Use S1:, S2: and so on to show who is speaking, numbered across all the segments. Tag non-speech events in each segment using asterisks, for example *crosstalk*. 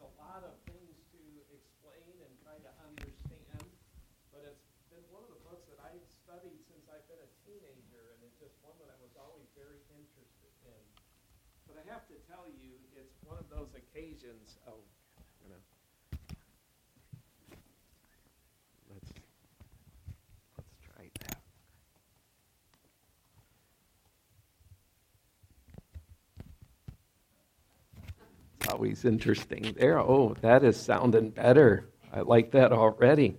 S1: a lot of things to explain and try to understand, but it's been one of the books that I've studied since I've been a teenager, and it's just one that I was always very interested in. But I have to tell you, it's one of those occasions. Oh, I'm gonna. Let's let's try that. It's always interesting there. Oh, that is sounding better. I like that already.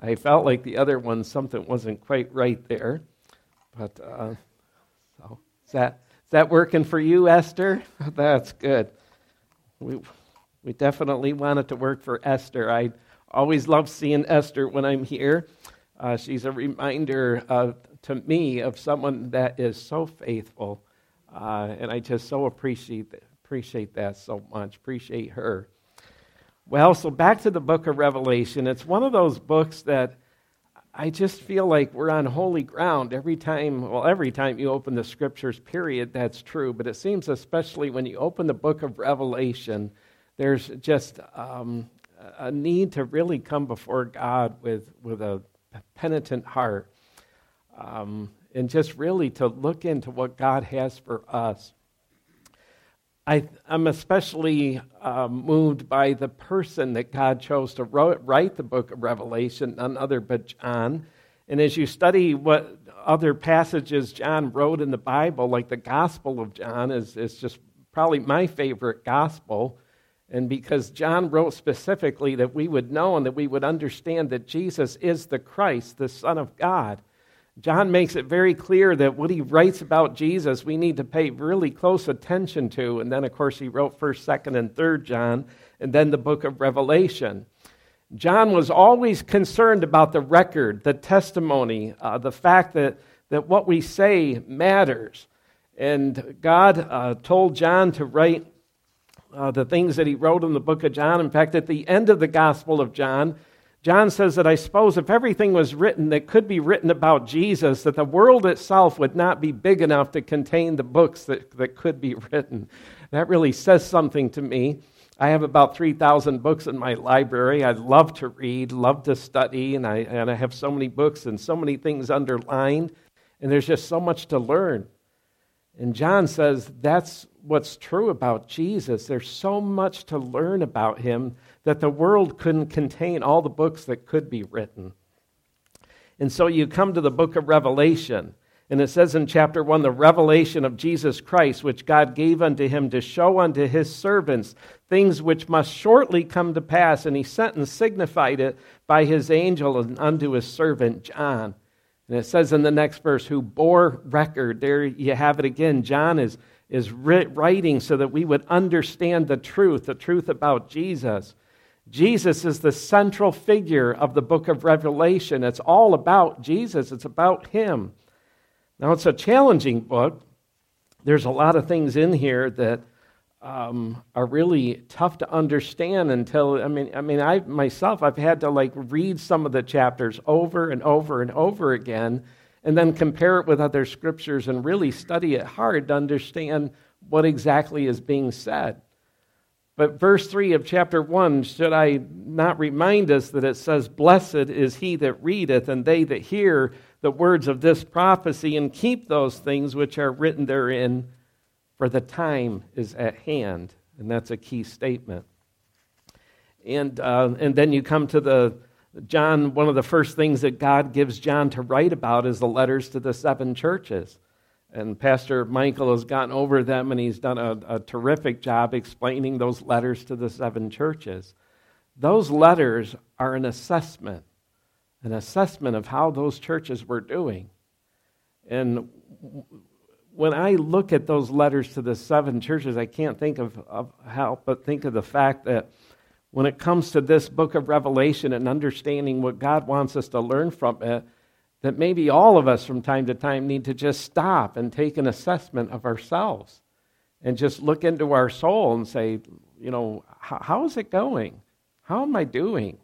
S1: I felt like the other one, something wasn't quite right there. But uh, so is that is that working for you, Esther? *laughs* That's good. We we definitely want it to work for Esther. I always love seeing Esther when I'm here. Uh, she's a reminder uh, to me of someone that is so faithful, uh, and I just so appreciate appreciate that so much. Appreciate her. Well, so back to the book of Revelation. It's one of those books that I just feel like we're on holy ground every time. Well, every time you open the scriptures, period, that's true. But it seems, especially when you open the book of Revelation, there's just um, a need to really come before God with, with a penitent heart um, and just really to look into what God has for us. I, am especially uh, moved by the person that God chose to write the book of Revelation, none other but John. And as you study what other passages John wrote in the Bible, like the Gospel of John is, is just probably my favorite gospel. And because John wrote specifically that we would know and that we would understand that Jesus is the Christ, the Son of God. John makes it very clear that what he writes about Jesus, we need to pay really close attention to. And then, of course, he wrote 1st, 2nd, and 3rd John, and then the book of Revelation. John was always concerned about the record, the testimony, uh, the fact that, that what we say matters. And God uh, told John to write uh, the things that he wrote in the book of John. In fact, at the end of the Gospel of John, John says that I suppose if everything was written that could be written about Jesus, that the world itself would not be big enough to contain the books that, that could be *laughs* written. That really says something to me. I have about 3,000 books in my library. I love to read, love to study, and I, and I have so many books and so many things underlined, and there's just so much to learn. And John says that's what's true about Jesus. There's so much to learn about him that the world couldn't contain all the books that could be written. And so you come to the book of Revelation, and it says in chapter 1 the revelation of Jesus Christ, which God gave unto him to show unto his servants things which must shortly come to pass. And he sent and signified it by his angel unto his servant John. And it says in the next verse, who bore record. There you have it again. John is, is writing so that we would understand the truth, the truth about Jesus. Jesus is the central figure of the book of Revelation. It's all about Jesus, it's about Him. Now, it's a challenging book. There's a lot of things in here that um, are really tough to understand until I mean I mean I myself I've had to like read some of the chapters over and over and over again and then compare it with other scriptures and really study it hard to understand what exactly is being said. But verse 3 of chapter 1, should I not remind us that it says, Blessed is he that readeth, and they that hear the words of this prophecy, and keep those things which are written therein, for the time is at hand. And that's a key statement. And, uh, and then you come to the John, one of the first things that God gives John to write about is the letters to the seven churches. And Pastor Michael has gotten over them and he's done a, a terrific job explaining those letters to the seven churches. Those letters are an assessment, an assessment of how those churches were doing. And when I look at those letters to the seven churches, I can't think of, of how but think of the fact that when it comes to this book of Revelation and understanding what God wants us to learn from it, that maybe all of us from time to time need to just stop and take an assessment of ourselves and just look into our soul and say, you know, how is it going? How am I doing?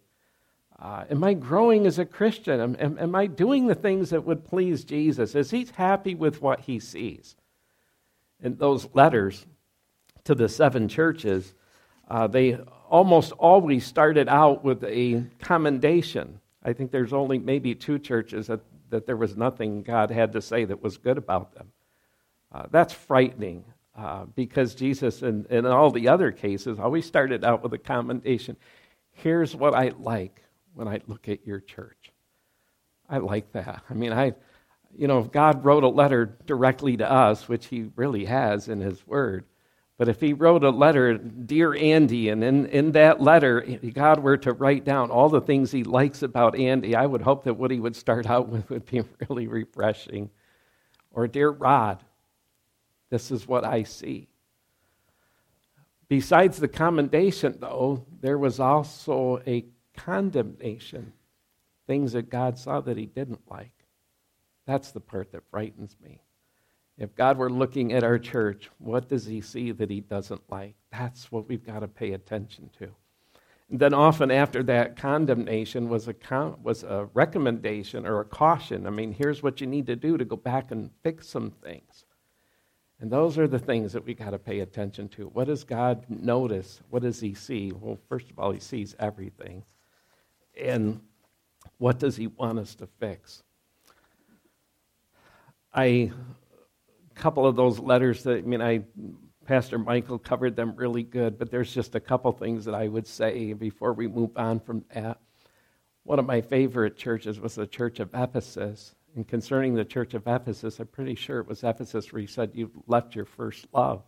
S1: Uh, am I growing as a Christian? Am, am, am, I doing the things that would please Jesus? Is he happy with what he sees? In those letters to the seven churches, uh, they almost always started out with a commendation. I think there's only maybe two churches that, that there was nothing God had to say that was good about them. Uh, that's frightening uh, because Jesus, in, in all the other cases, always started out with a commendation. Here's what I like when I look at your church. I like that. I mean, I, you know, if God wrote a letter directly to us, which He really has in His Word, but if He wrote a letter, Dear Andy, and in, in that letter, God were to write down all the things He likes about Andy, I would hope that what He would start out *laughs* with would be really refreshing. Or, Dear Rod, this is what I see. Besides the commendation, though, there was also a condemnation, things that God saw that He didn't like. That's the part that frightens me. If God were looking at our church, what does He see that He doesn't like? That's what we've got to pay attention to. And then often after that condemnation was a, was a recommendation or a caution. I mean, here's what you need to do to go back and fix some things. And those are the things that we got to pay attention to. What does God notice? What does He see? Well, first of all, He sees everything. And what does He want us to fix? I, a couple of those letters that, I mean, I, Pastor Michael covered them really good, but there's just a couple things that I would say before we move on from that. One of my favorite churches was the Church of Ephesus. And concerning the church of Ephesus, I'm pretty sure it was Ephesus where he said, You've left your first love.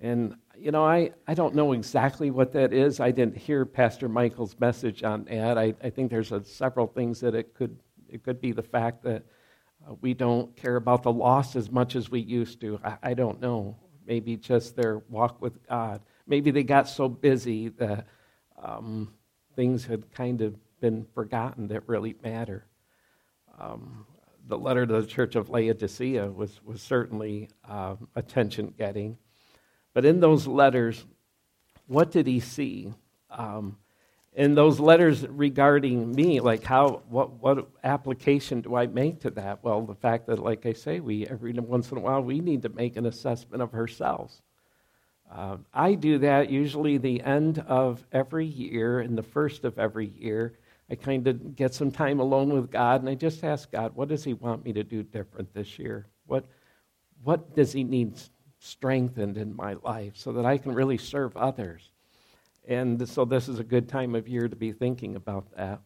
S1: And, you know, I, I don't know exactly what that is. I didn't hear Pastor Michael's message on that. I, I think there's a, several things that it could, it could be the fact that uh, we don't care about the loss as much as we used to. I, I don't know. Maybe just their walk with God. Maybe they got so busy that um, things had kind of been forgotten that really matter. Um, the letter to the church of Laodicea was, was certainly uh, attention getting. But in those letters, what did he see? Um, in those letters regarding me, like how, what, what application do I make to that? Well, the fact that, like I say, we every once in a while we need to make an assessment of ourselves. Uh, I do that usually the end of every year and the first of every year. I kind of get some time alone with God and I just ask God, what does He want me to do different this year? What, what does He need strengthened in my life so that I can really serve others? And so this is a good time of year to be thinking about that.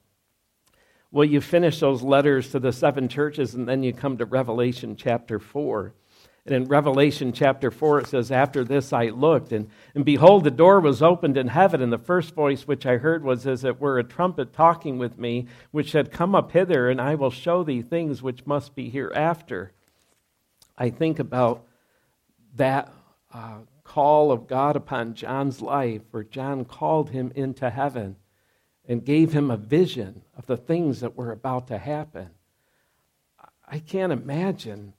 S1: Well, you finish those letters to the seven churches and then you come to Revelation chapter 4. And in Revelation chapter 4, it says, After this I looked, and, and behold, the door was opened in heaven, and the first voice which I heard was as it were a trumpet talking with me, which said, Come up hither, and I will show thee things which must be hereafter. I think about that uh, call of God upon John's life, where John called him into heaven and gave him a vision of the things that were about to happen. I can't imagine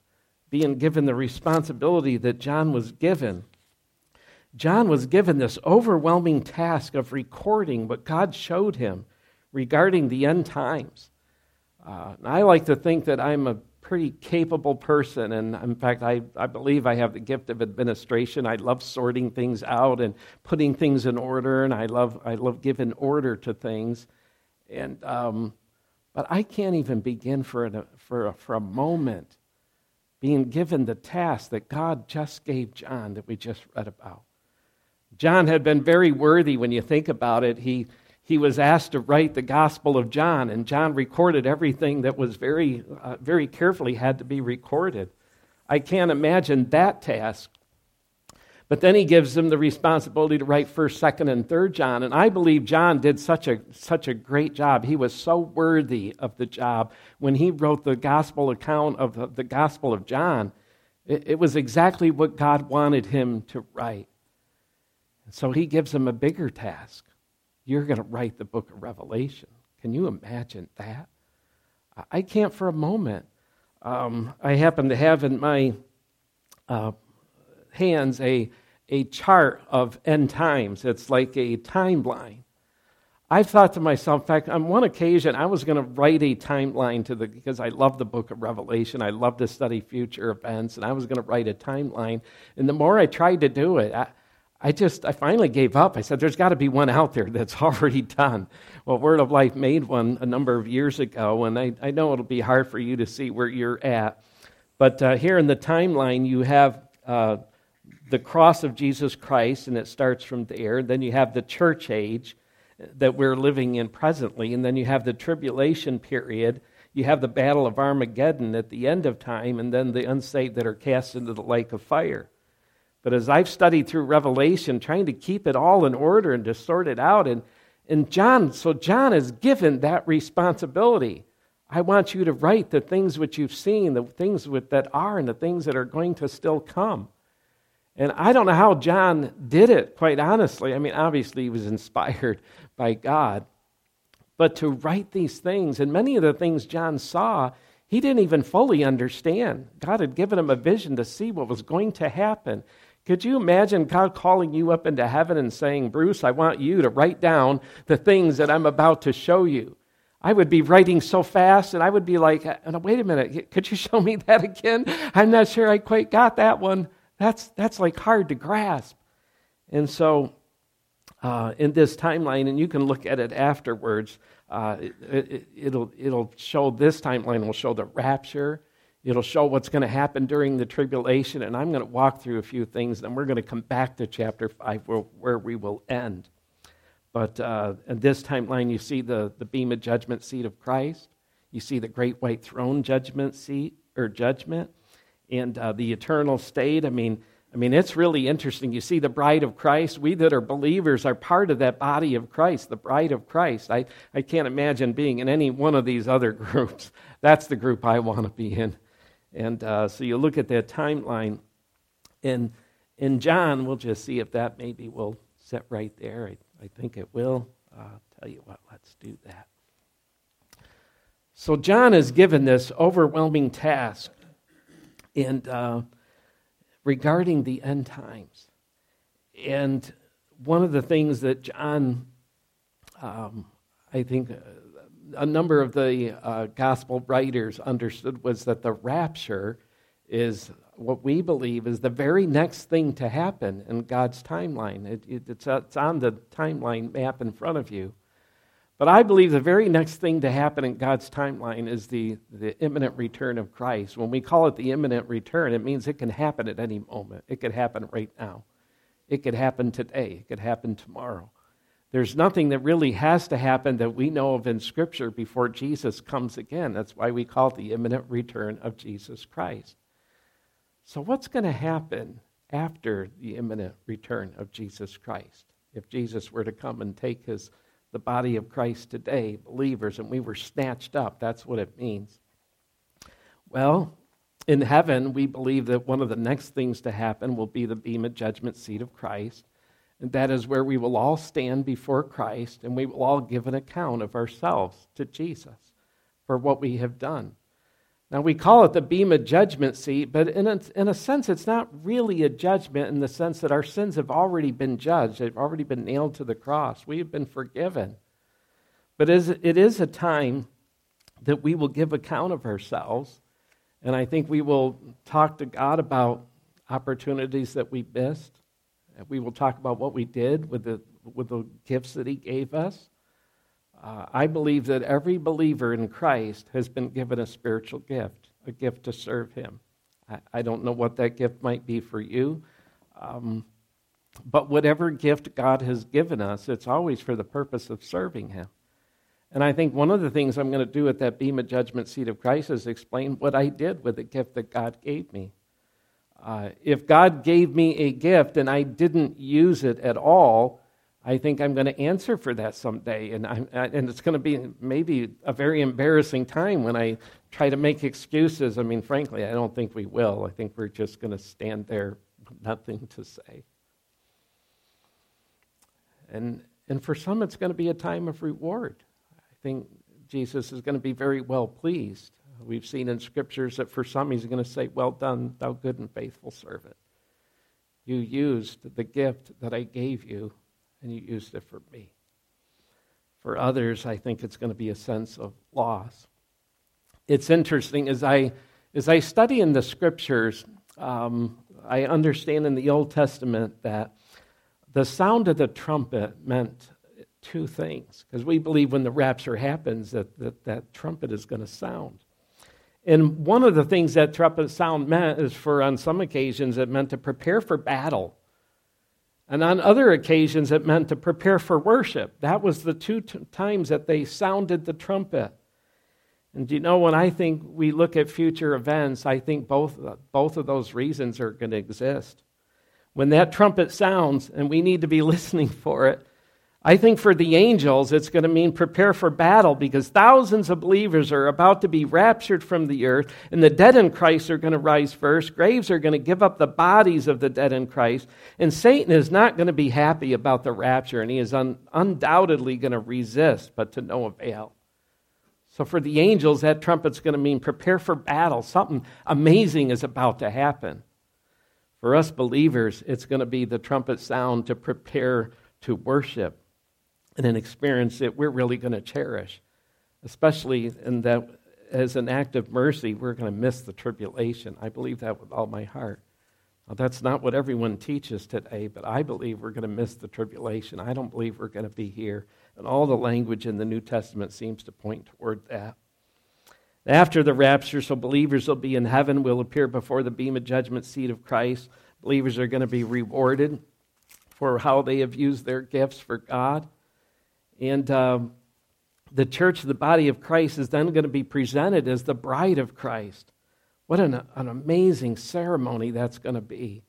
S1: being given the responsibility that John was given. John was given this overwhelming task of recording what God showed him regarding the end times. Uh, I like to think that I'm a pretty capable person, and in fact, I, I believe I have the gift of administration. I love sorting things out and putting things in order, and I love, I love giving order to things. And, um, but I can't even begin for, a, for, a, for a moment being given the task that God just gave John that we just read about. John had been very worthy when you think about it. He, he was asked to write the Gospel of John, and John recorded everything that was very, uh, very carefully had to be recorded. I can't imagine that task but then he gives them the responsibility to write 1st, 2nd, and 3rd John. And I believe John did such a, such a great job. He was so worthy of the job. When he wrote the gospel account of the, the Gospel of John, it, it was exactly what God wanted him to write. And so he gives him a bigger task. You're going to write the book of Revelation. Can you imagine that? I can't for a moment. Um, I happen to have in my uh, hands a, a chart of end times. It's like a timeline. I thought to myself, in fact, on one occasion, I was going to write a timeline to the, because I love the book of Revelation. I love to study future events, and I was going to write a timeline. And the more I tried to do it, I, I just, I finally gave up. I said, there's got to be one out there that's *laughs* already done. Well, Word of Life made one a number of years ago, and I, I know it'll be hard for you to see where you're at. But uh, here in the timeline, you have uh, the cross of Jesus Christ, and it starts from there. Then you have the church age that we're living in presently, and then you have the tribulation period. You have the battle of Armageddon at the end of time, and then the unsaved that are cast into the lake of fire. But as I've studied through Revelation, trying to keep it all in order and to sort it out, and, and John, so John is given that responsibility. I want you to write the things which you've seen, the things that are, and the things that are going to still come. And I don't know how John did it, quite honestly. I mean, obviously, he was *laughs* inspired by God. But to write these things, and many of the things John saw, he didn't even fully understand. God had given him a vision to see what was going to happen. Could you imagine God calling you up into heaven and saying, Bruce, I want you to write down the things that I'm about to show you? I would be writing so fast, and I would be like, uh, wait a minute, could you *laughs* show me that again? I'm not sure I quite got that one. That's, that's like hard to grasp. And so, uh, in this timeline, and you can look at it afterwards, uh, it, it, it'll show this timeline will show the rapture. It'll show what's going to happen during the tribulation, and I'm going to walk through a few things, and we're going to come back to chapter 5 where, where we will end. But uh, in this timeline, you see the, the Bema judgment seat of Christ. You see the great white throne judgment seat or judgment, and uh, the eternal state. I mean, I mean, it's really interesting. You see the bride of Christ. We that are believers are part of that body of Christ, the bride of Christ. I, I can't imagine being in any one of these other *laughs* groups. That's the group I want to be in. And uh, so you look at that timeline. And in John, we'll just see if that maybe will set right there. I I think it will. Uh, tell you what, let's do that. So, John is given this overwhelming task and uh, regarding the end times. And one of the things that John, um, I think, uh, a number of the uh, gospel writers understood was that the rapture is what we believe is the very next thing to happen in God's timeline. It, it, it's, it's on the timeline map in front of you. But I believe the very next thing to happen in God's timeline is the, the imminent return of Christ. When we call it the imminent return, it means it can happen at any moment. It could happen right now. It could happen today. It could happen tomorrow. There's nothing that really has to happen that we know of in Scripture before Jesus comes again. That's why we call it the imminent return of Jesus Christ. So, what's going to happen after the imminent return of Jesus Christ? If Jesus were to come and take his, the body of Christ today, believers, and we were snatched up, that's what it means. Well, in heaven, we believe that one of the next things to happen will be the Bema judgment seat of Christ. And that is where we will all stand before Christ and we will all give an account of ourselves to Jesus for what we have done. Now, we call it the Bema judgment seat, but in a, in a sense, it's not really a judgment in the sense that our sins have already been judged. They've already been nailed to the cross. We have been forgiven. But it is a time that we will give account of ourselves, and I think we will talk to God about opportunities that we missed. We will talk about what we did with the, with the gifts that He gave us. Uh, I believe that every believer in Christ has been given a spiritual gift, a gift to serve Him. I, I don't know what that gift might be for you, um, but whatever gift God has given us, it's always for the purpose of serving Him. And I think one of the things I'm going to do at that beam Bema Judgment Seat of Christ is explain what I did with the gift that God gave me. Uh, if God gave me a gift and I didn't use it at all, I think I'm going to answer for that someday. And, I'm, and it's going to be maybe a very embarrassing time when I try to make excuses. I mean, frankly, I don't think we will. I think we're just going to stand there with nothing to say. And, and for some, it's going to be a time of reward. I think Jesus is going to be very well pleased. We've seen in scriptures that for some, he's going to say, Well done, thou good and faithful servant. You used the gift that I gave you and you used it for me. For others, I think it's going to be a sense of loss. It's interesting as I as I study in the scriptures, um, I understand in the Old Testament that the sound of the trumpet meant two things, because we believe when the rapture happens that that, that trumpet is going to sound. And one of the things that trumpet sound meant is for, on some occasions, it meant to prepare for battle. And on other occasions, it meant to prepare for worship. That was the two t- times that they sounded the trumpet. And you know, when I think we look at future events, I think both, both of those reasons are going to exist. When that trumpet sounds, and we need to be *laughs* listening for it, I think for the angels, it's going to mean prepare for battle because thousands of believers are about to be raptured from the earth, and the dead in Christ are going to rise first. Graves are going to give up the bodies of the dead in Christ, and Satan is not going to be happy about the rapture, and he is un- undoubtedly going to resist, but to no avail. So for the angels, that trumpet's going to mean prepare for battle. Something amazing is about to happen. For us believers, it's going to be the trumpet sound to prepare to worship and an experience that we're really going to cherish, especially in that as an act of mercy, we're going to miss the tribulation. I believe that with all my heart. Now, that's not what everyone teaches today, but I believe we're going to miss the tribulation. I don't believe we're going to be here. And all the language in the New Testament seems to point toward that. After the rapture, so believers will be in heaven, will appear before the Bema judgment seat of Christ. Believers are going to be rewarded for how they have used their gifts for God. And um, the church, the body of Christ, is then going to be presented as the bride of Christ. What an, an amazing ceremony that's going to be.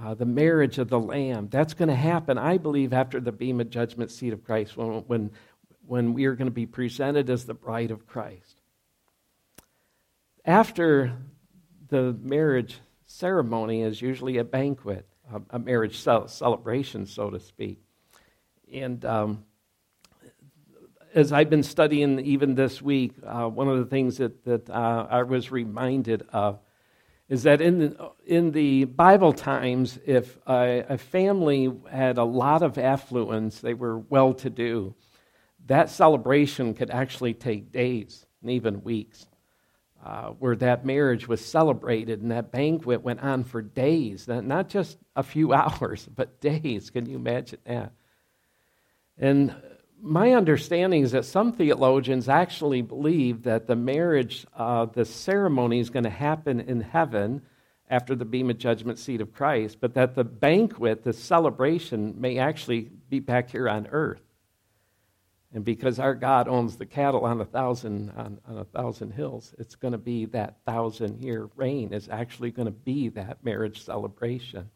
S1: Uh, the marriage of the Lamb. That's going to happen, I believe, after the Bema judgment seat of Christ, when, when, when we are going to be presented as the bride of Christ. After the marriage ceremony is usually a banquet, a, a marriage celebration, so to speak. And um, as I've been studying even this week, uh, one of the things that, that uh, I was reminded of is that in the, in the Bible times, if a, a family had a lot of affluence, they were well to do, that celebration could actually take days and even weeks. Uh, where that marriage was celebrated and that banquet went on for days, not just a few *laughs* hours, but days. Can you imagine that? And my understanding is that some theologians actually believe that the marriage, uh, the ceremony is going to happen in heaven after the Bema judgment seat of Christ, but that the banquet, the celebration, may actually be back here on earth. And because our God owns the cattle on a thousand on, on a thousand hills, it's going to be that thousand year reign is actually going to be that marriage celebration,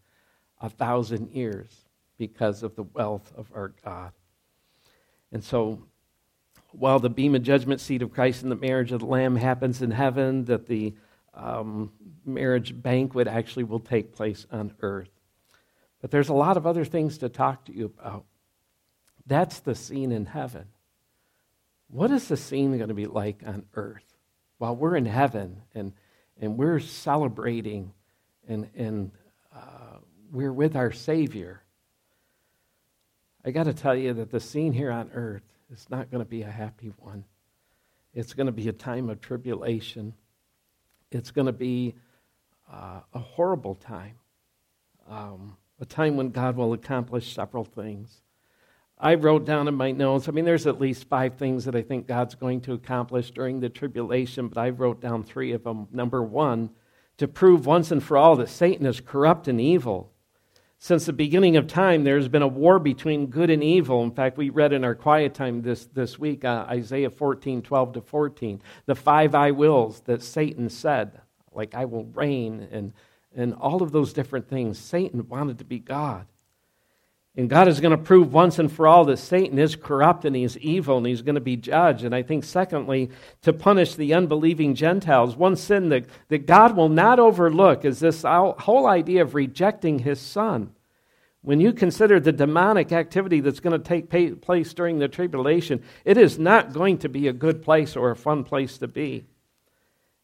S1: a thousand years, because of the wealth of our God. And so, while the Bema judgment seat of Christ and the marriage of the Lamb happens in heaven, that the um, marriage banquet actually will take place on earth. But there's a lot of other things to talk to you about. That's the scene in heaven. What is the scene going to be like on earth? While we're in heaven and, and we're celebrating and, and uh, we're with our Savior, I got to tell you that the scene here on earth is not going to be a happy one. It's going to be a time of tribulation. It's going to be uh, a horrible time, um, a time when God will accomplish several things. I wrote down in my notes, I mean, there's at least five things that I think God's going to accomplish during the tribulation, but I wrote down three of them. Number one, to prove once and for all that Satan is corrupt and evil. Since the beginning of time, there's been a war between good and evil. In fact, we read in our quiet time this, this week uh, Isaiah 14, 12 to 14, the five I wills that Satan said, like I will reign, and, and all of those different things. Satan wanted to be God. And God is going to prove once and for all that Satan is corrupt and he's evil and he's going to be judged. And I think, secondly, to punish the unbelieving Gentiles. One sin that, that God will not overlook is this whole idea of rejecting his son. When you consider the demonic activity that's going to take place during the tribulation, it is not going to be a good place or a fun place to be.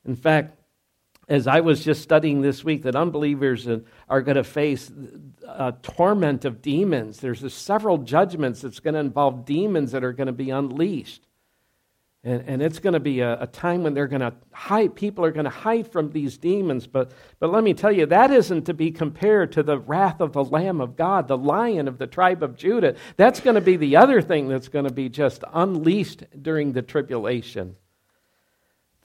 S1: In fact, as I was just studying this week, that unbelievers are going to face a torment of demons. There's several judgments that's going to involve demons that are going to be unleashed. And, and it's going to be a, a time when they're going to hide, people are going to hide from these demons. But, but let me tell you, that isn't to be compared to the wrath of the Lamb of God, the lion of the tribe of Judah. That's going to be the other thing that's going to be just unleashed during the tribulation.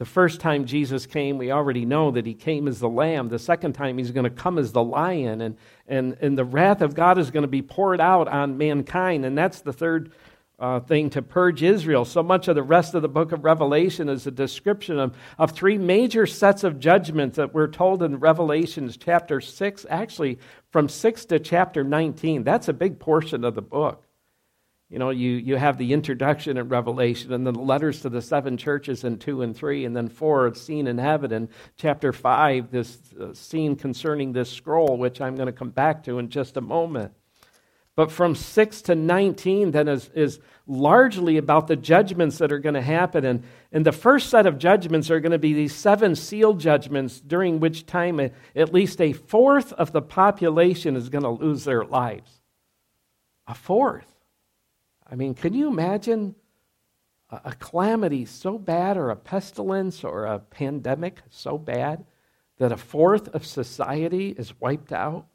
S1: The first time Jesus came, we already know that he came as the lamb. The second time, he's going to come as the lion. And, and, and the wrath of God is going to be poured out on mankind. And that's the third uh, thing to purge Israel. So much of the rest of the book of Revelation is a description of, of three major sets of judgments that we're told in Revelations chapter 6, actually from 6 to chapter 19. That's a big portion of the book. You know, you, you have the introduction in Revelation and then the letters to the seven churches in 2 and 3, and then 4, of scene in heaven, and chapter 5, this uh, scene concerning this scroll, which I'm going to come back to in just a moment. But from 6 to 19, then, is, is largely about the judgments that are going to happen. And, and the first set of judgments are going to be these seven seal judgments, during which time at least a fourth of the population is going to lose their lives. A fourth. I mean, can you imagine a, a calamity so bad, or a pestilence, or a pandemic so bad that a fourth of society is wiped out?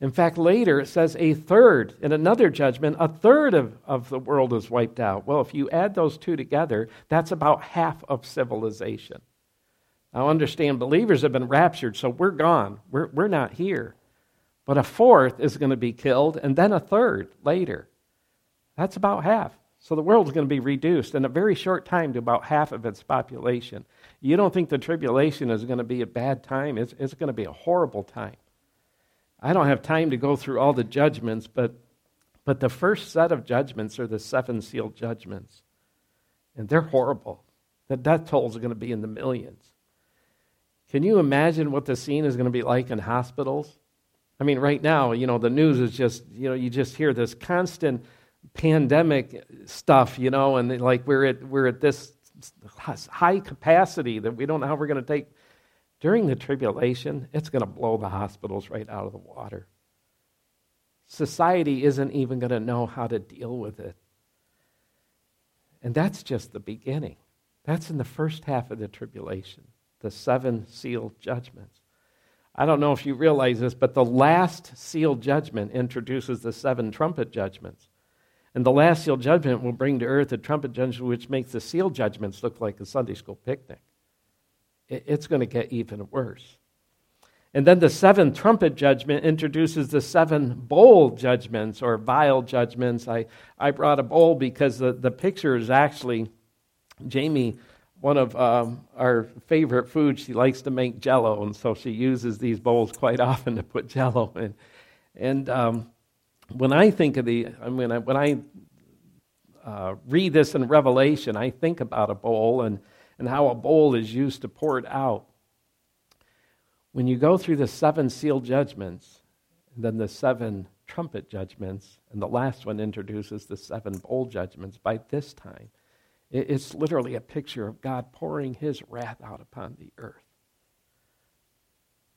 S1: In fact, later it says a third, in another judgment, a third of, of the world is wiped out. Well, if you add those two together, that's about half of civilization. Now, understand, believers have been raptured, so we're gone. We're, we're not here. But a fourth is going to be killed, and then a third later. That's about half. So the world is going to be reduced in a very short time to about half of its population. You don't think the tribulation is going to be a bad time? It's, it's going to be a horrible time. I don't have time to go through all the judgments, but, but the first set of judgments are the seven sealed judgments. And they're horrible. The death tolls are going to be in the millions. Can you imagine what the scene is going to be like in hospitals? I mean, right now, you know, the news is just, you know, you just hear this constant pandemic stuff, you know, and like we're at, we're at this high capacity that we don't know how we're going to take during the tribulation, it's going to blow the hospitals right out of the water. Society isn't even going to know how to deal with it. And that's just the beginning. That's in the first half of the tribulation, the seven sealed judgments. I don't know if you realize this, but the last sealed judgment introduces the seven trumpet judgments. And the last seal judgment will bring to earth a trumpet judgment which makes the seal judgments look like a Sunday school picnic it's going to get even worse. And then the seventh trumpet judgment introduces the seven bowl judgments or vial judgments. I, I brought a bowl because the, the picture is actually Jamie, one of um, our favorite foods. She likes to make jello, and so she uses these bowls quite often to put jello in. And um, when I think of the, I mean, when I uh, read this in Revelation, I think about a bowl and and how a bowl is used to pour it out. When you go through the seven seal judgments, and then the seven trumpet judgments, and the last one introduces the seven bowl judgments, by this time, it's literally a picture of God pouring his wrath out upon the earth.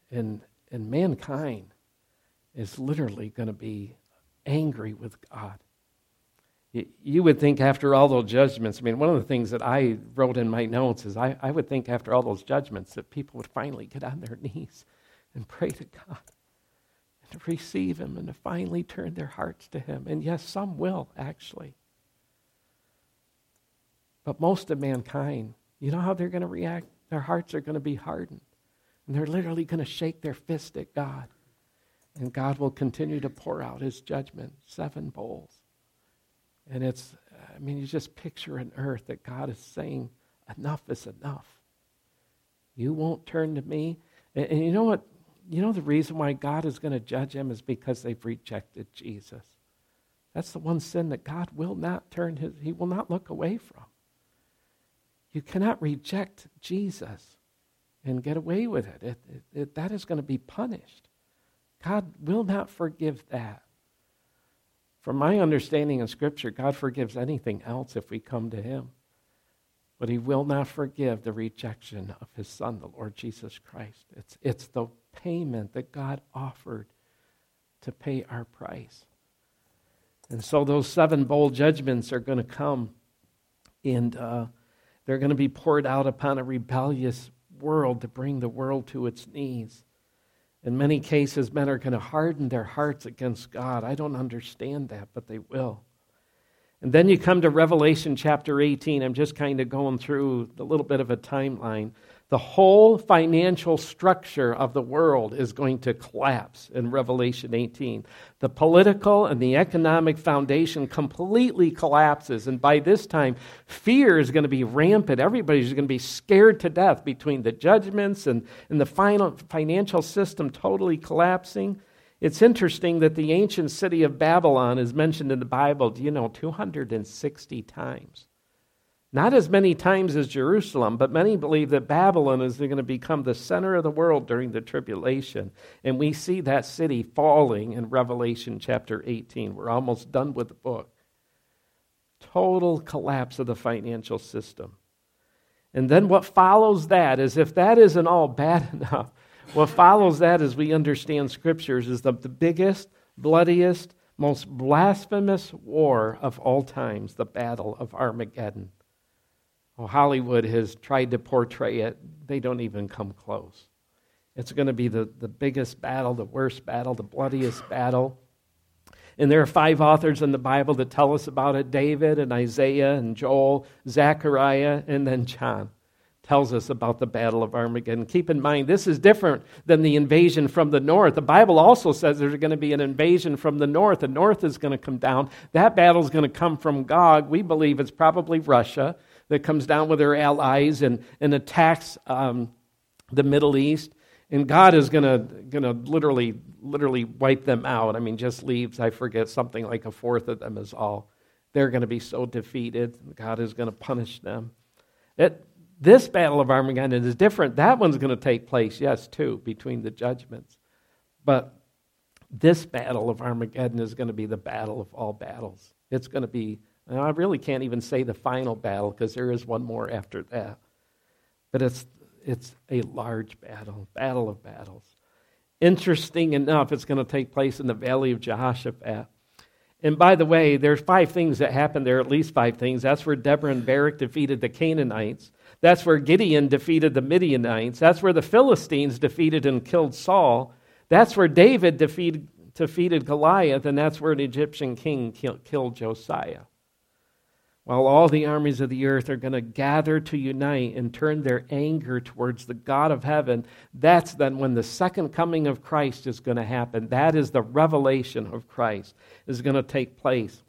S1: And, and mankind is literally going to be angry with God you would think after all those judgments, I mean, one of the things that I wrote in my notes is I, I would think after all those judgments that people would finally get on their knees and pray to God and to receive Him and to finally turn their hearts to Him. And yes, some will, actually. But most of mankind, you know how they're going to react? Their hearts are going to be hardened. And they're literally going to shake their fist at God. And God will continue to pour out His judgment, seven bowls. And it's, I mean, you just picture an earth that God is saying, enough is enough. You won't turn to me. And, and you know what? You know the reason why God is going to judge them is because they've rejected Jesus. That's the one sin that God will not turn his, he will not look away from. You cannot reject Jesus and get away with it. it, it, it that is going to be punished. God will not forgive that. From my understanding of Scripture, God forgives anything else if we come to Him. But He will not forgive the rejection of His Son, the Lord Jesus Christ. It's, it's the payment that God offered to pay our price. And so those seven bowl judgments are going to come. And uh, They're going to be poured out upon a rebellious world to bring the world to its knees. In many cases, men are going to harden their hearts against God. I don't understand that, but they will. And then you come to Revelation chapter 18. I'm just kind of going through a little bit of a timeline. The whole financial structure of the world is going to collapse in Revelation 18. The political and the economic foundation completely collapses. And by this time, fear is going to be rampant. Everybody's going to be scared to death between the judgments and, and the final, financial system totally collapsing. It's interesting that the ancient city of Babylon is mentioned in the Bible, you know, 260 times. Not as many times as Jerusalem, but many believe that Babylon is going to become the center of the world during the tribulation. And we see that city falling in Revelation chapter 18. We're almost done with the book. Total collapse of the financial system. And then what follows that is if that isn't all bad *laughs* enough, what follows that as we understand scriptures is the, the biggest, bloodiest, most blasphemous war of all times, the Battle of Armageddon. Oh, Hollywood has tried to portray it. They don't even come close. It's going to be the, the biggest battle, the worst battle, the bloodiest battle. And there are five authors in the Bible that tell us about it David and Isaiah and Joel, Zechariah, and then John tells us about the Battle of Armageddon. Keep in mind, this is different than the invasion from the north. The Bible also says there's going to be an invasion from the north. The north is going to come down. That battle is going to come from Gog. We believe it's probably Russia that comes down with their allies and, and attacks um, the Middle East. And God is going to gonna literally, literally wipe them out. I mean, just leaves, I forget, something like a fourth of them is all. They're going to be so defeated. God is going to punish them. It, this battle of Armageddon is different. That one's going to take place, yes, too, between the judgments. But this battle of Armageddon is going to be the battle of all battles. It's going to be, I really can't even say the final battle because there is one more after that. But it's, it's a large battle, battle of battles. Interesting enough, it's going to take place in the valley of Jehoshaphat. And by the way, there's five things that happened there, at least five things. That's where Deborah and Barak defeated the Canaanites. That's where Gideon defeated the Midianites. That's where the Philistines defeated and killed Saul. That's where David defeated, defeated Goliath, and that's where an Egyptian king killed Josiah. While all the armies of the earth are going to gather to unite and turn their anger towards the God of heaven, that's then when the second coming of Christ is going to happen. That is the revelation of Christ is going to take place.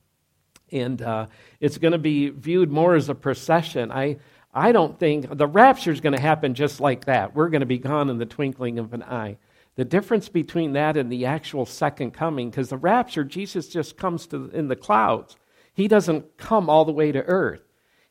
S1: And uh, it's going to be viewed more as a procession. I, I don't think the rapture is going to happen just like that. We're going to be gone in the twinkling of an eye. The difference between that and the actual second coming, because the rapture, Jesus just comes to, in the clouds. He doesn't come all the way to earth.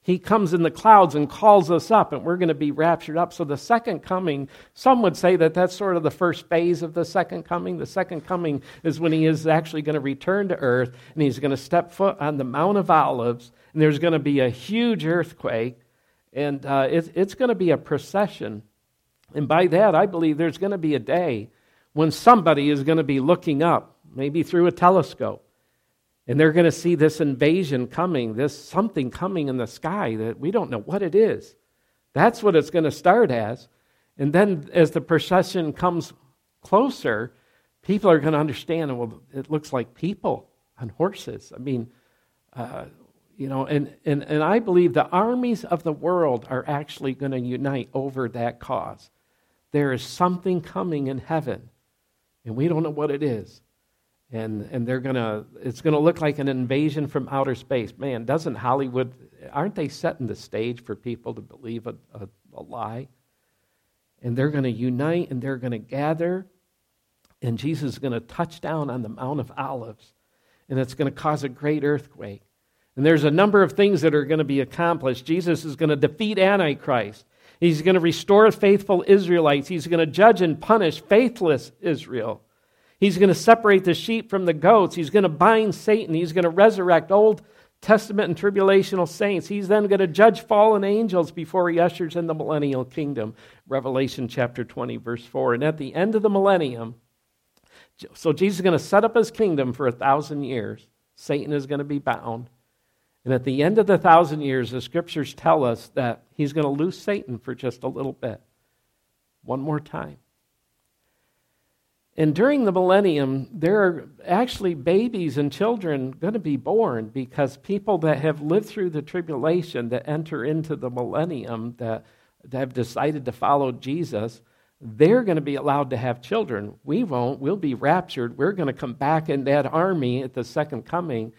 S1: He comes in the clouds and calls us up, and we're going to be raptured up. So, the second coming, some would say that that's sort of the first phase of the second coming. The second coming is when he is actually going to return to earth, and he's going to step foot on the Mount of Olives, and there's going to be a huge earthquake and uh, it's, it's going to be a procession. And by that, I believe there's going to be a day when somebody is going to be looking up, maybe through a telescope, and they're going to see this invasion coming, this something coming in the sky that we don't know what it is. That's what it's going to start as. And then as the procession comes closer, people are going to understand, well, it looks like people on horses. I mean, uh, you know, and, and, and I believe the armies of the world are actually going to unite over that cause. There is something coming in heaven, and we don't know what it is. And, and they're gonna, it's to look like an invasion from outer space. Man, doesn't Hollywood, aren't they setting the stage for people to believe a, a, a lie? And they're to unite and they're to gather, and Jesus is to touch down on the Mount of Olives, and it's to cause a great earthquake. And there's a number of things that are going to be accomplished. Jesus is going to defeat Antichrist. He's going to restore faithful Israelites. He's going to judge and punish faithless Israel. He's going to separate the sheep from the goats. He's going to bind Satan. He's going to resurrect Old Testament and tribulational saints. He's then going to judge fallen angels before he ushers in the millennial kingdom. Revelation chapter 20, verse 4. And at the end of the millennium, so Jesus is going to set up his kingdom for a thousand years. Satan is going to be bound. And at the end of the thousand years, the scriptures tell us that he's going to lose Satan for just a little bit. One more time. And during the millennium, there are actually babies and children going to be born because people that have lived through the tribulation, that enter into the millennium, that, that have decided to follow Jesus, they're going to be allowed to have children. We won't. We'll be raptured. We're going to come back in that army at the second coming.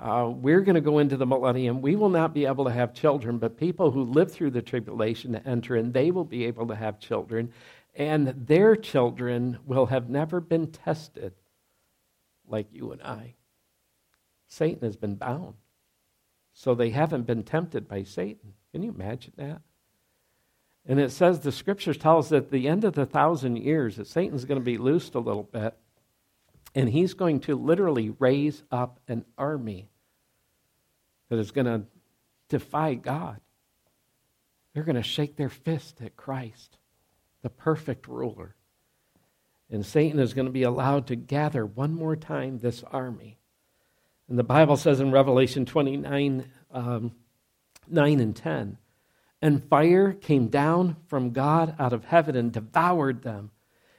S1: Uh, we're going to go into the millennium. We will not be able to have children, but people who live through the tribulation to enter in, they will be able to have children and their children will have never been tested like you and I. Satan has been bound. So they haven't been tempted by Satan. Can you imagine that? And it says the scriptures tell us that at the end of the thousand years that Satan's going to be loosed a little bit and he's going to literally raise up an army that is going to defy God. They're going to shake their fist at Christ the perfect ruler. And Satan is going to be allowed to gather one more time this army. And the Bible says in Revelation 29 um, 9 and 10, and fire came down from God out of heaven and devoured them.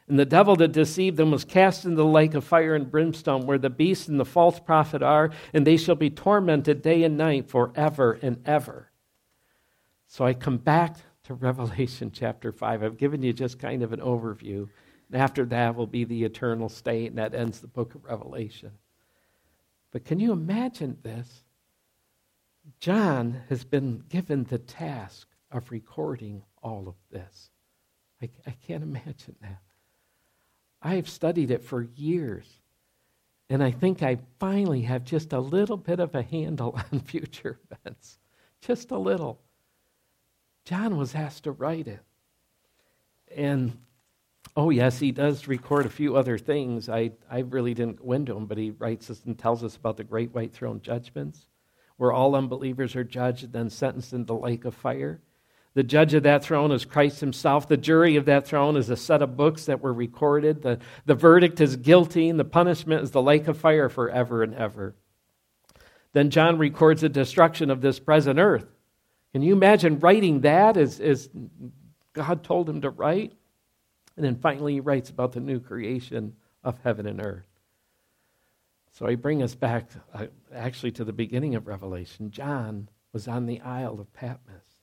S1: And the devil that deceived them was cast into the lake of fire and brimstone, where the beast and the false prophet are, and they shall be tormented day and night forever and ever. So I come back to *laughs* Revelation chapter 5. I've given you just kind of an overview. And after that will be the eternal state, and that ends the book of Revelation. But can you imagine this? John has been given the task of recording all of this. I, I can't imagine that. I have studied it for years, and I think I finally have just a little bit of a handle *laughs* on future events. Just a little. John was asked to write it. And oh, yes, he does record a few other things. I, I really didn't go into them, but he writes us and tells us about the great white throne judgments, where all unbelievers are judged and then sentenced in the lake of fire. The judge of that throne is Christ himself. The jury of that throne is a set of books that were recorded. The, the verdict is guilty, and the punishment is the lake of fire forever and ever. Then John records the destruction of this present earth. Can you imagine writing that as, as God told him to write? And then finally, he writes about the new creation of heaven and earth. So I bring us back uh, actually to the beginning of Revelation. John was on the Isle of Patmos,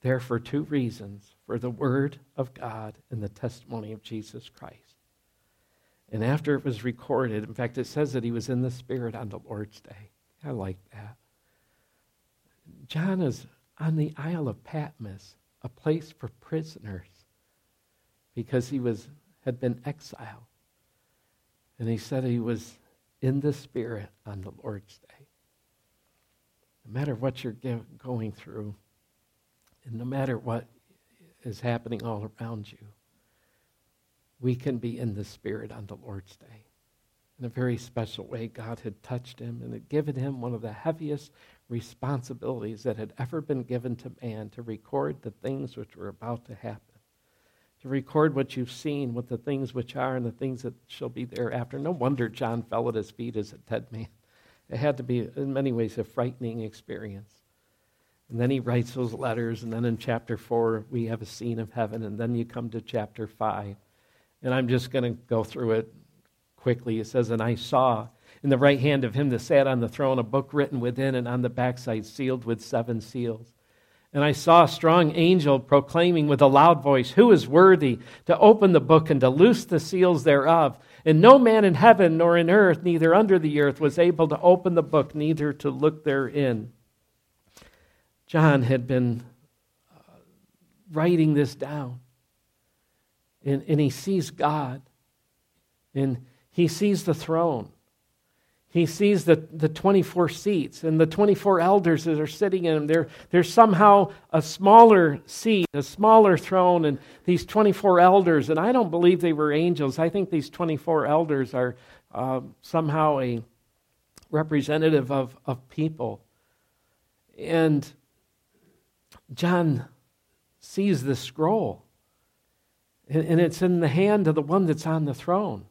S1: there for two reasons for the Word of God and the testimony of Jesus Christ. And after it was recorded, in fact, it says that he was in the Spirit on the Lord's day. I like that. John is on the Isle of Patmos, a place for prisoners, because he was, had been exiled. And he said he was in the Spirit on the Lord's day. No matter what you're going through, and no matter what is happening all around you, we can be in the Spirit on the Lord's day. In a very special way, God had touched him and had given him one of the heaviest responsibilities that had ever been given to man to record the things which were about to happen, to record what you've seen, what the things which are, and the things that shall be thereafter. No wonder John fell at his feet as a dead man. It had to be, in many ways, a frightening experience. And then he writes those letters, and then in chapter 4, we have a scene of heaven, and then you come to chapter 5. And I'm just going to go through it quickly. It says, And I saw in the right hand of him that sat on the throne a book written within and on the backside sealed with seven seals. And I saw a strong angel proclaiming with a loud voice, Who is worthy to open the book and to loose the seals thereof? And no man in heaven nor in earth, neither under the earth, was able to open the book, neither to look therein. John had been uh, writing this down. And, and he sees God. And he sees the throne. He sees the, the 24 seats and the 24 elders that are sitting in them. They're, they're somehow a smaller seat, a smaller throne, and these 24 elders. And I don't believe they were angels. I think these 24 elders are uh, somehow a representative of, of people. And John sees the scroll, and, and it's in the hand of the one that's on the throne.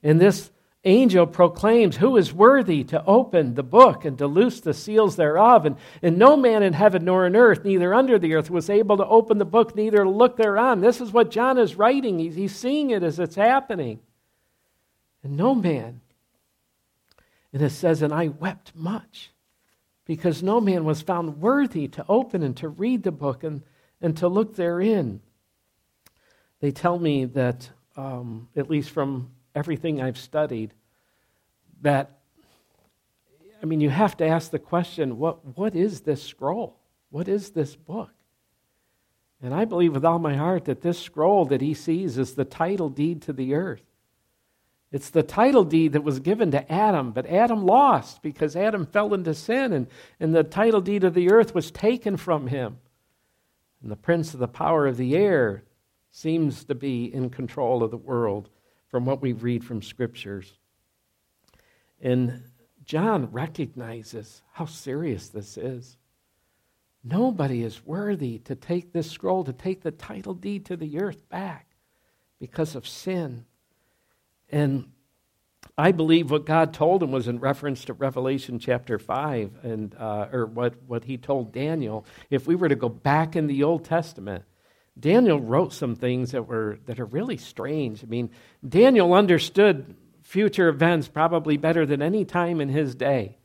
S1: And this angel proclaims, Who is worthy to open the book and to loose the seals thereof? And, and no man in heaven nor in earth, neither under the earth, was able to open the book, neither look thereon. This is what John is writing. He's, he's seeing it as it's happening. And no man. And it says, And I wept much because no man was found worthy to open and to read the book and, and to look therein. They tell me that, um, at least from everything I've studied, that, I mean, you have to ask the question what, what is this scroll? What is this book? And I believe with all my heart that this scroll that he sees is the title deed to the earth. It's the title deed that was given to Adam, but Adam lost because Adam fell into sin, and, and the title deed of the earth was taken from him. And the prince of the power of the air seems to be in control of the world from what we read from scriptures. And John recognizes how serious this is. Nobody is worthy to take this scroll, to take the title deed to the earth back because of sin. And I believe what God told him was in reference to Revelation chapter 5, and, uh, or what, what he told Daniel. If we were to go back in the Old Testament, Daniel wrote some things that were that are really strange. I mean, Daniel understood future events probably better than any time in his day.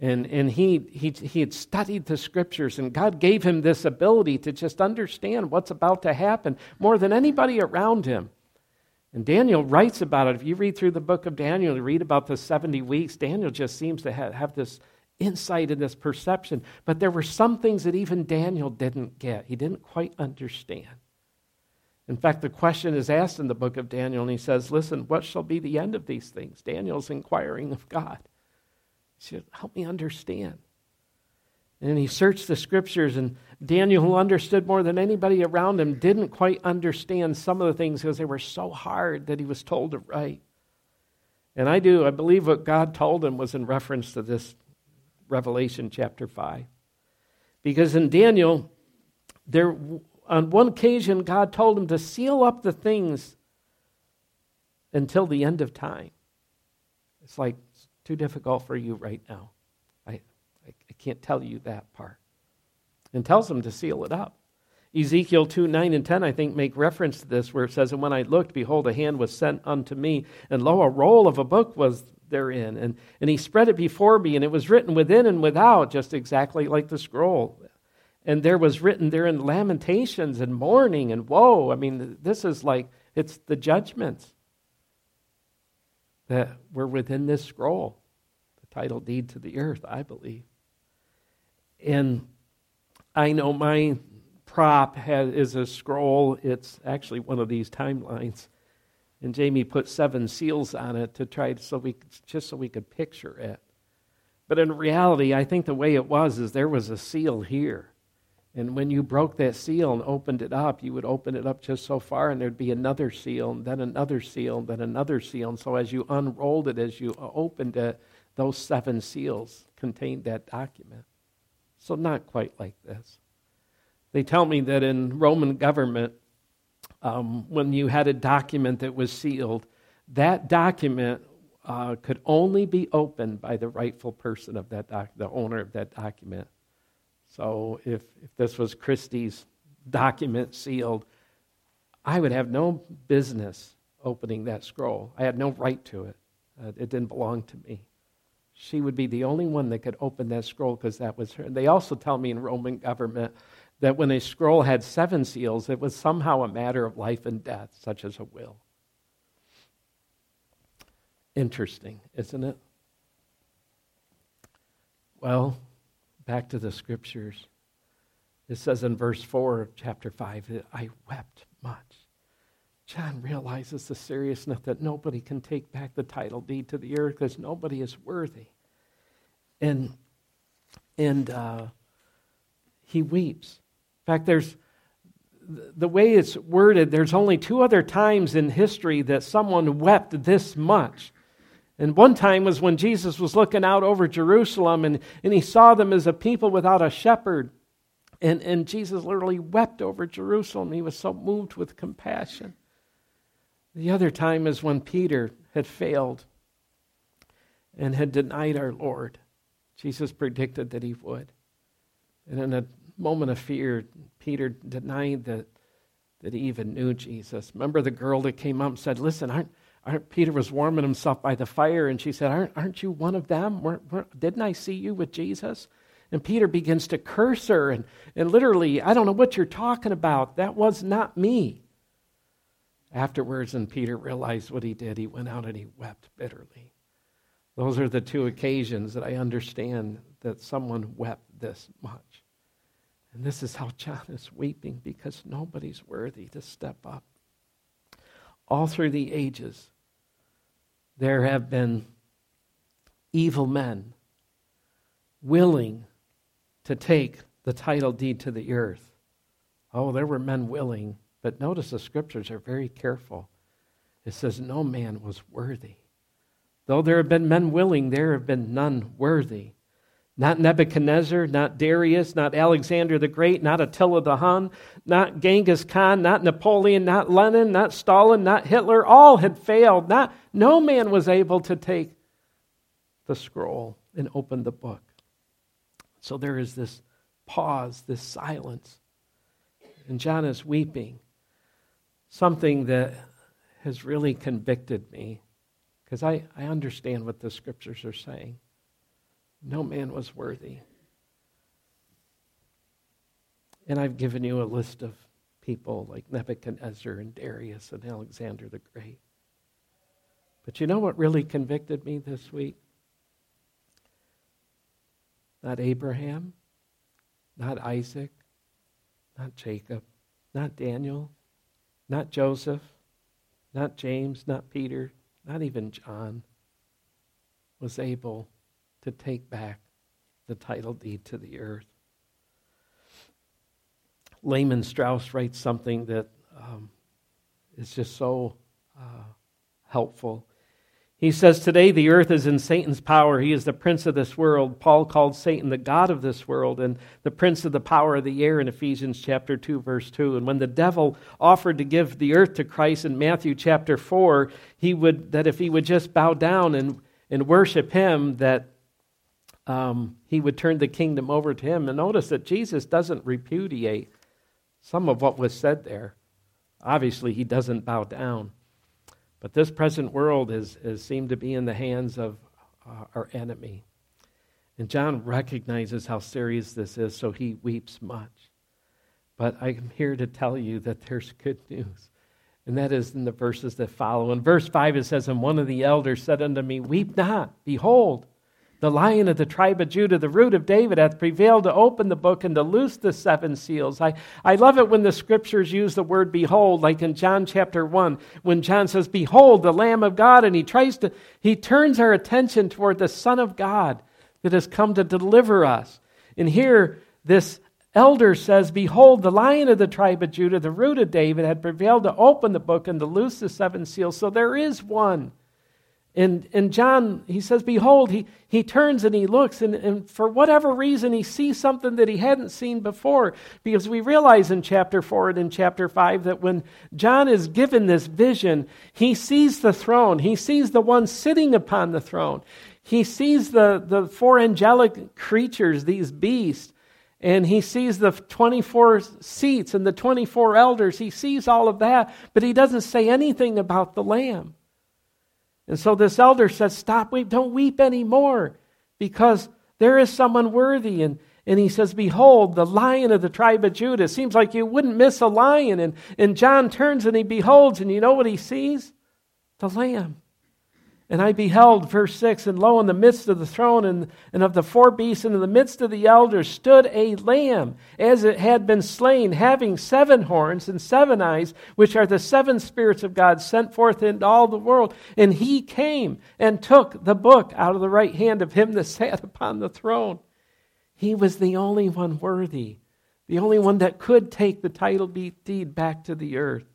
S1: And, and he, he, he had studied the scriptures, and God gave him this ability to just understand what's about to happen more than anybody around him. And Daniel writes about it. If you read through the book of Daniel, you read about the 70 weeks, Daniel just seems to have, have this insight and this perception. But there were some things that even Daniel didn't get, he didn't quite understand. In fact, the question is asked in the book of Daniel, and he says, Listen, what shall be the end of these things? Daniel's inquiring of God. He said, Help me understand. And he searched the scriptures, and Daniel, who understood more than anybody around him, didn't quite understand some of the things because they were so hard that he was told to write. And I do, I believe what God told him was in reference to this Revelation chapter 5. Because in Daniel, there, on one occasion, God told him to seal up the things until the end of time. It's like it's too difficult for you right now. I, I, I can't tell you that part. And tells him to seal it up. Ezekiel 2 9 and 10, I think, make reference to this, where it says, And when I looked, behold, a hand was sent unto me, and lo, a roll of a book was therein. And, and he spread it before me, and it was written within and without, just exactly like the scroll. And there was written therein lamentations and mourning and woe. I mean, this is like, it's the judgments that were within this scroll, the title deed to the earth, I believe. And I know my prop has, is a scroll. It's actually one of these timelines and Jamie put seven seals on it to try so we just so we could picture it. But in reality, I think the way it was is there was a seal here. And when you broke that seal and opened it up, you would open it up just so far, and there'd be another seal, and then another seal, and then another seal. And so as you unrolled it, as you uh, opened it, those seven seals contained that document. So not quite like this. They tell me that in Roman government, um, when you had a document that was sealed, that document uh, could only be opened by the rightful person of that doc- the owner of that document. So if, if this was Christie's document sealed, I would have no business opening that scroll. I had no right to it. Uh, it didn't belong to me. She would be the only one that could open that scroll because that was her. And They also tell me in Roman government that when a scroll had seven seals, it was somehow a matter of life and death, such as a will. Interesting, isn't it? Well, back to the scriptures. It says in verse 4 of chapter 5 that I wept much. John realizes the seriousness that nobody can take back the title deed to the earth because nobody is worthy. And, and uh, he weeps. In fact, there's the way it's worded, there's only two other times in history that someone wept this much. And one time was when Jesus was looking out over Jerusalem and, and he saw them as a people without a shepherd. And, and Jesus literally wept over Jerusalem. He was so moved with compassion. The other time is when Peter had failed and had denied our Lord. Jesus predicted that he would. And in a moment of fear, Peter denied that, that he even knew Jesus. Remember the girl that came up and said, Listen, aren't, aren't, Peter was warming himself by the fire, and she said, Aren't, aren't you one of them? Didn't I see you with Jesus? And Peter begins to curse her and, and literally, I don't know what you're talking about. That was not me. Afterwards, and Peter realized what he did, he went out and he wept bitterly. Those are the two occasions that I understand that someone wept this much. And this is how John is weeping because nobody's worthy to step up. All through the ages, there have been evil men willing to take the title deed to the earth. Oh, there were men willing, but notice the scriptures are very careful. It says, No man was worthy. Though there have been men willing, there have been none worthy. Not Nebuchadnezzar, not Darius, not Alexander the Great, not Attila the Hun, not Genghis Khan, not Napoleon, not Lenin, not Stalin, not Hitler. All had failed. Not, no man was able to take the scroll and open the book. So there is this pause, this silence. And John is weeping. Something that has really convicted me because I, I understand what the scriptures are saying. No man was worthy. And I've given you a list of people like Nebuchadnezzar and Darius and Alexander the Great. But you know what really convicted me this week? Not Abraham, not Isaac, not Jacob, not Daniel, not Joseph, not James, not Peter, not even John was able to take back the title deed to the earth. Lehman Strauss writes something that um, is just so uh, helpful. He says, Today the earth is in Satan's power. He is the prince of this world. Paul called Satan the God of this world and the prince of the power of the air in Ephesians chapter 2, verse 2. And when the devil offered to give the earth to Christ in Matthew chapter 4, he would, that if he would just bow down and, and worship him, that um, he would turn the kingdom over to him. And notice that Jesus doesn't repudiate some of what was said there. Obviously, he doesn't bow down. But this present world is, is seemed to be in the hands of uh, our enemy. And John recognizes how serious this is, so he weeps much. But I'm here to tell you that there's good news. And that is in the verses that follow. In verse 5, it says, And one of the elders said unto me, Weep not, behold, the lion of the tribe of Judah, the root of David, hath prevailed to open the book and to loose the seven seals. I, I love it when the scriptures use the word behold, like in John chapter 1, when John says, Behold, the Lamb of God, and he tries to, he turns our attention toward the Son of God that has come to deliver us. And here, this elder says, Behold, the lion of the tribe of Judah, the root of David, had prevailed to open the book and to loose the seven seals. So there is one and, and John, he says, Behold, he, he turns and he looks, and, and for whatever reason, he sees something that he hadn't seen before. Because we realize in chapter 4 and in chapter 5 that when John is given this vision, he sees the throne, he sees the one sitting upon the throne, he sees the, the four angelic creatures, these beasts, and he sees the 24 seats and the 24 elders. He sees all of that, but he doesn't say anything about the Lamb. And so this elder says, Stop weep, don't weep anymore, because there is someone worthy. And, and he says, Behold, the lion of the tribe of Judah. Seems like you wouldn't miss a lion. And, and John turns and he beholds, and you know what he sees? The lamb. And I beheld, verse 6, and lo, in the midst of the throne and, and of the four beasts, and in the midst of the elders, stood a lamb, as it had been slain, having seven horns and seven eyes, which are the seven spirits of God sent forth into all the world. And he came and took the book out of the right hand of him that sat upon the throne. He was the only one worthy, the only one that could take the title deed back to the earth.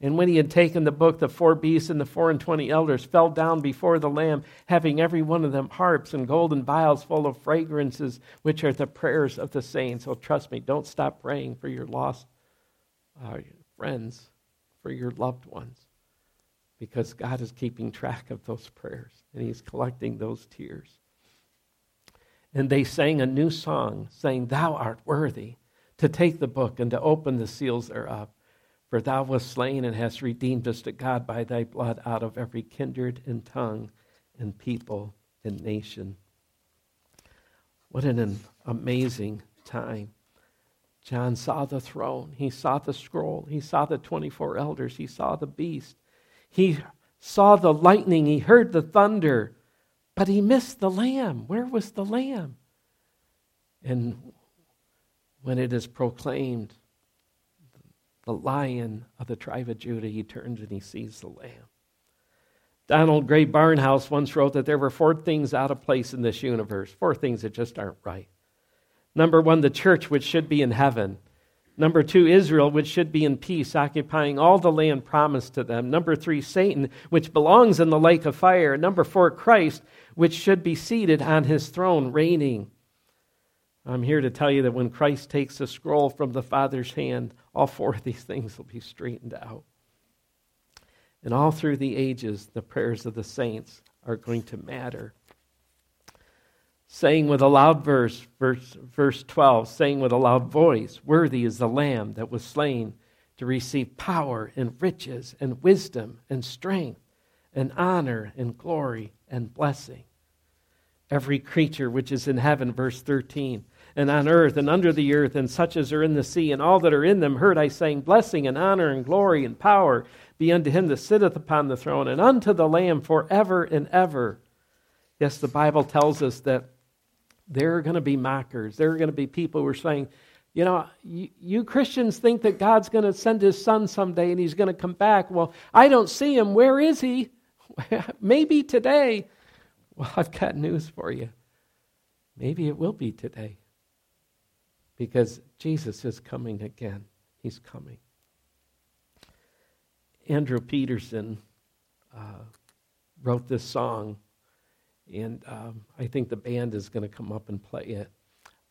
S1: And when he had taken the book, the four beasts and the four and twenty elders fell down before the Lamb, having every one of them harps and golden vials full of fragrances, which are the prayers of the saints. So trust me, don't stop praying for your lost uh, friends, for your loved ones. because God is keeping track of those prayers and He's collecting those tears. And they sang a new song, saying, Thou art worthy to take the book and to open the seals thereof. For thou wast slain and hast redeemed us to God by thy blood out of every kindred and tongue and people and nation. What an amazing time. John saw the throne, he saw the scroll, he saw the 24 elders, he saw the beast, he saw the lightning, he heard the thunder, but he missed the lamb. Where was the lamb? And when it is proclaimed, the lion of the tribe of Judah, he turns and he sees the lamb. Donald Grey Barnhouse once wrote that there were four things out of place in this universe, four things that just aren't right. Number one, the church, which should be in heaven. Number two, Israel, which should be in peace, occupying all the land promised to them. Number three, Satan, which belongs in the lake of fire. Number four, Christ, which should be seated on his throne, reigning. I'm here to tell you that when Christ takes the scroll from the Father's hand, all four of these things will be straightened out. And all through the ages, the prayers of the saints are going to matter saying with a loud verse, verse, verse 12, saying with a loud voice, Worthy is the Lamb that was slain to receive power and riches and wisdom and strength and honor and glory and blessing. Every creature which is in heaven, verse 13, and on earth and under the earth, and such as are in the sea, and all that are in them, heard I saying, Blessing and honor and glory and power be unto him that sitteth upon the throne, and unto the Lamb forever and ever. Yes, the Bible tells us that there are going to be mockers. There are going to be people who are saying, you know, you, you Christians think that God's going to send his son someday and he's going to come back. Well, I don't see him. Where is he? *laughs* Maybe today. Well, I've got news for you. Maybe it will be today. Because Jesus is coming again. He's coming. Andrew Peterson uh, wrote this song and um, I think the band is going to come up and play it.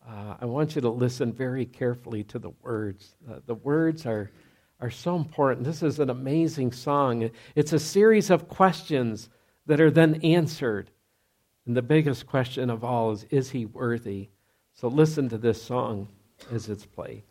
S1: Uh, I want you to listen very carefully to the words. Uh, the words are, are so important. This is an amazing song. It's a series of questions that are then answered. And the biggest question of all is Is he worthy? So listen to this song as it's played.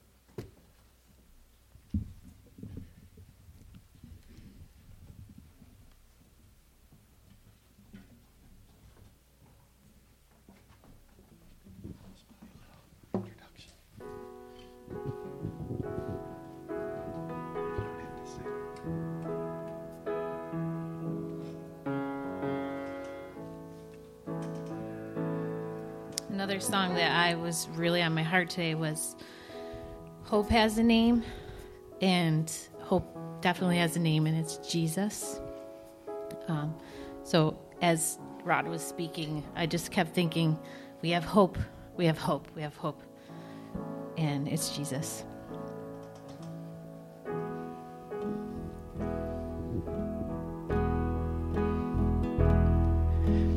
S2: Song that I was really on my heart today was Hope has a name, and Hope definitely has a name, and it's Jesus. Um, so as Rod was speaking, I just kept thinking, we have hope, we have hope, we have hope, and it's Jesus.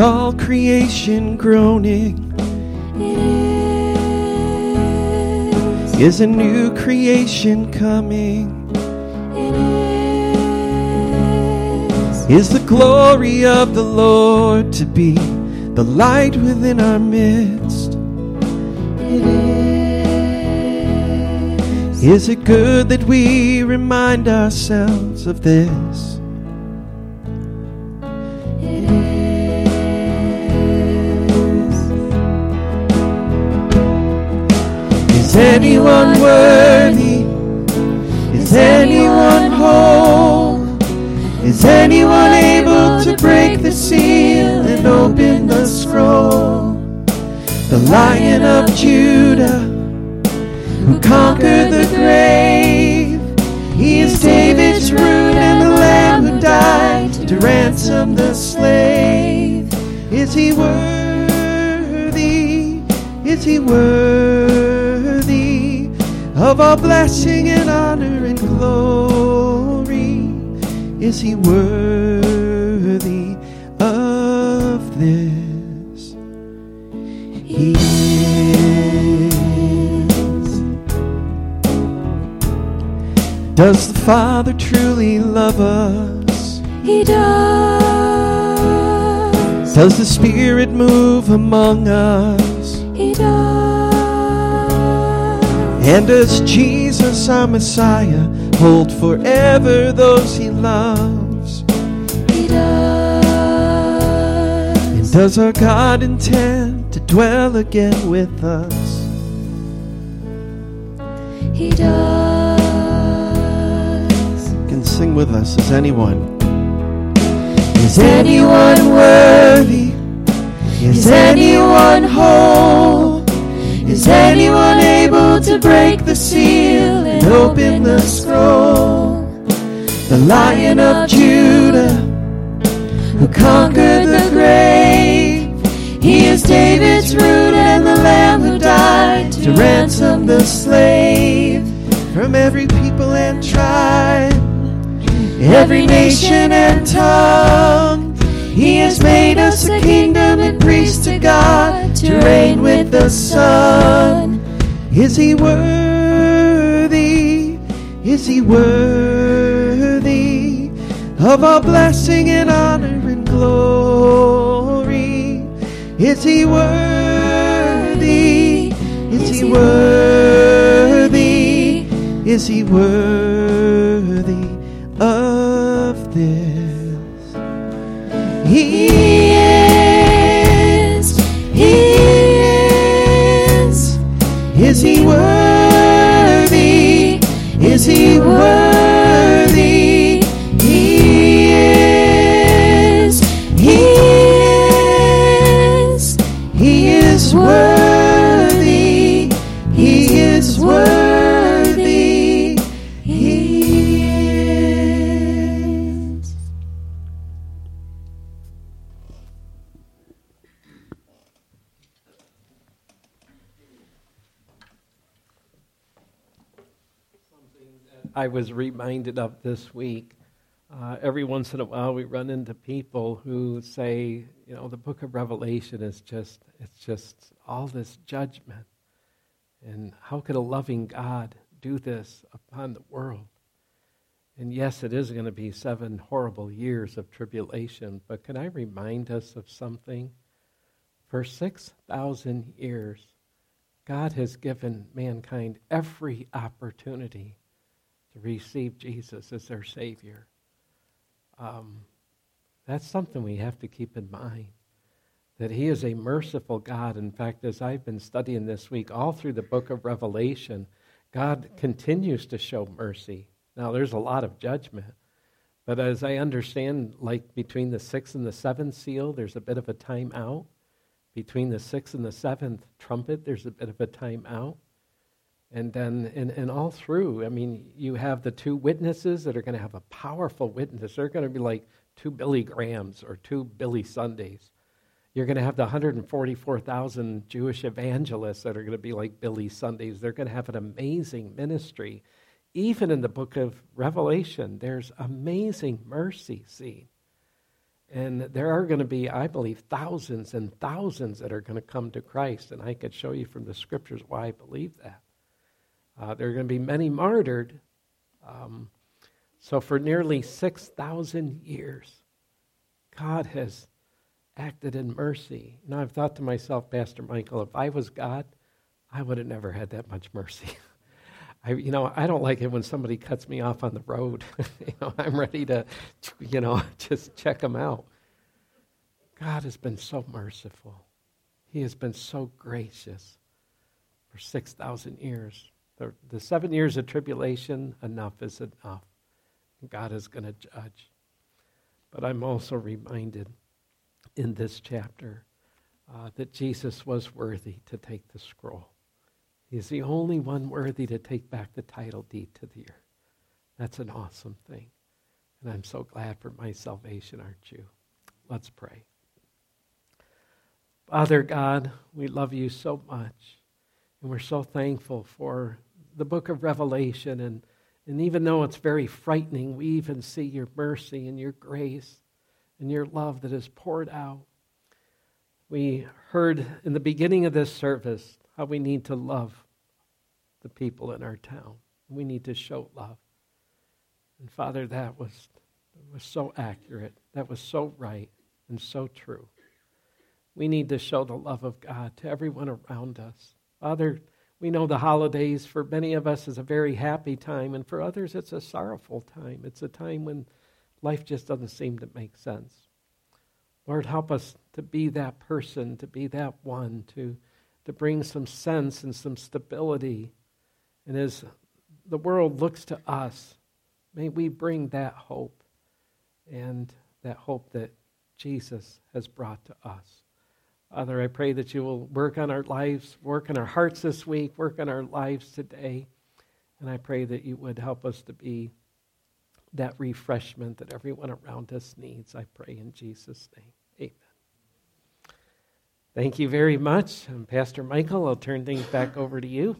S3: All creation groaning?
S4: It is.
S3: Is a new creation coming?
S4: It is.
S3: Is the glory of the Lord to be the light within our midst?
S4: It is.
S3: Is it good that we remind ourselves of this?
S4: Is
S3: anyone worthy? Is anyone whole? Is anyone able to break the seal and open the scroll? The Lion of Judah who conquered the grave. He is David's root and the lamb who died to ransom the slave. Is he worthy? Is he worthy of all blessing and honor and glory? Is he worthy of this? He is. Does the Father truly love us?
S4: He does.
S3: Does the Spirit move among us? And does Jesus, our Messiah, hold forever those he loves?
S4: He does.
S3: And does our God intend to dwell again with us?
S4: He does.
S3: Can sing with us as anyone. Is anyone worthy? Is anyone whole? Is anyone able to break the seal and open the scroll? The Lion of Judah, who conquered the grave. He is David's root and the Lamb who died to ransom the slave from every people and tribe, every nation and tongue. He has made us a kingdom and priests to God to reign with the Son. Is he worthy? Is he worthy of all blessing and honor and glory? Is he worthy? Is he worthy? Is he worthy of this? He Is he worthy? Is he worthy?
S1: I was reminded of this week. Uh, every once in a while, we run into people who say, you know, the book of Revelation is just, it's just all this judgment. And how could a loving God do this upon the world? And yes, it is going to be seven horrible years of tribulation, but can I remind us of something? For 6,000 years, God has given mankind every opportunity to receive Jesus as their Savior. Um, that's something we have to keep in mind. That He is a merciful God. In fact, as I've been studying this week, all through the book of Revelation, God continues to show mercy. Now, there's a lot of judgment, but as I understand, like between the sixth and the seventh seal, there's a bit of a time out. Between the sixth and the seventh trumpet, there's a bit of a time out. And then, and, and all through, I mean, you have the two witnesses that are going to have a powerful witness. They're going to be like two Billy Grahams or two Billy Sundays. You're going to have the 144,000 Jewish evangelists that are going to be like Billy Sundays. They're going to have an amazing ministry. Even in the book of Revelation, there's amazing mercy seen. And there are going to be, I believe, thousands and thousands that are going to come to Christ. And I could show you from the scriptures why I believe that. Uh, there are going to be many martyred. Um, so, for nearly 6,000 years, God has acted in mercy. Now, I've thought to myself, Pastor Michael, if I was God, I would have never had that much mercy. *laughs* I, you know, I don't like it when somebody cuts me off on the road. *laughs* you know, I'm ready to, you know, *laughs* just check them out. God has been so merciful. He has been so gracious for 6,000 years. The, the seven years of tribulation, enough is enough. God is going to judge. But I'm also reminded in this chapter uh, that Jesus was worthy to take the scroll. He's the only one worthy to take back the title deed to the earth. That's an awesome thing. And I'm so glad for my salvation, aren't you? Let's pray. Father God, we love you so much. And we're so thankful for the book of Revelation. And, and even though it's very frightening, we even see your mercy and your grace and your love that is poured out. We heard in the beginning of this service how we need to love the people in our town. We need to show love. And Father, that was, was so accurate. That was so right and so true. We need to show the love of God to everyone around us. Father, we know the holidays for many of us is a very happy time, and for others it's a sorrowful time. It's a time when life just doesn't seem to make sense. Lord, help us to be that person, to be that one, to, to bring some sense and some stability. And as the world looks to us, may we bring that hope and that hope that Jesus has brought to us. Father, I pray that you will work on our lives, work on our hearts this week, work on our lives today. And I pray that you would help us to be that refreshment that everyone around us needs. I pray in Jesus' name. Amen. Thank you very much. And Pastor Michael, I'll turn things back over to you.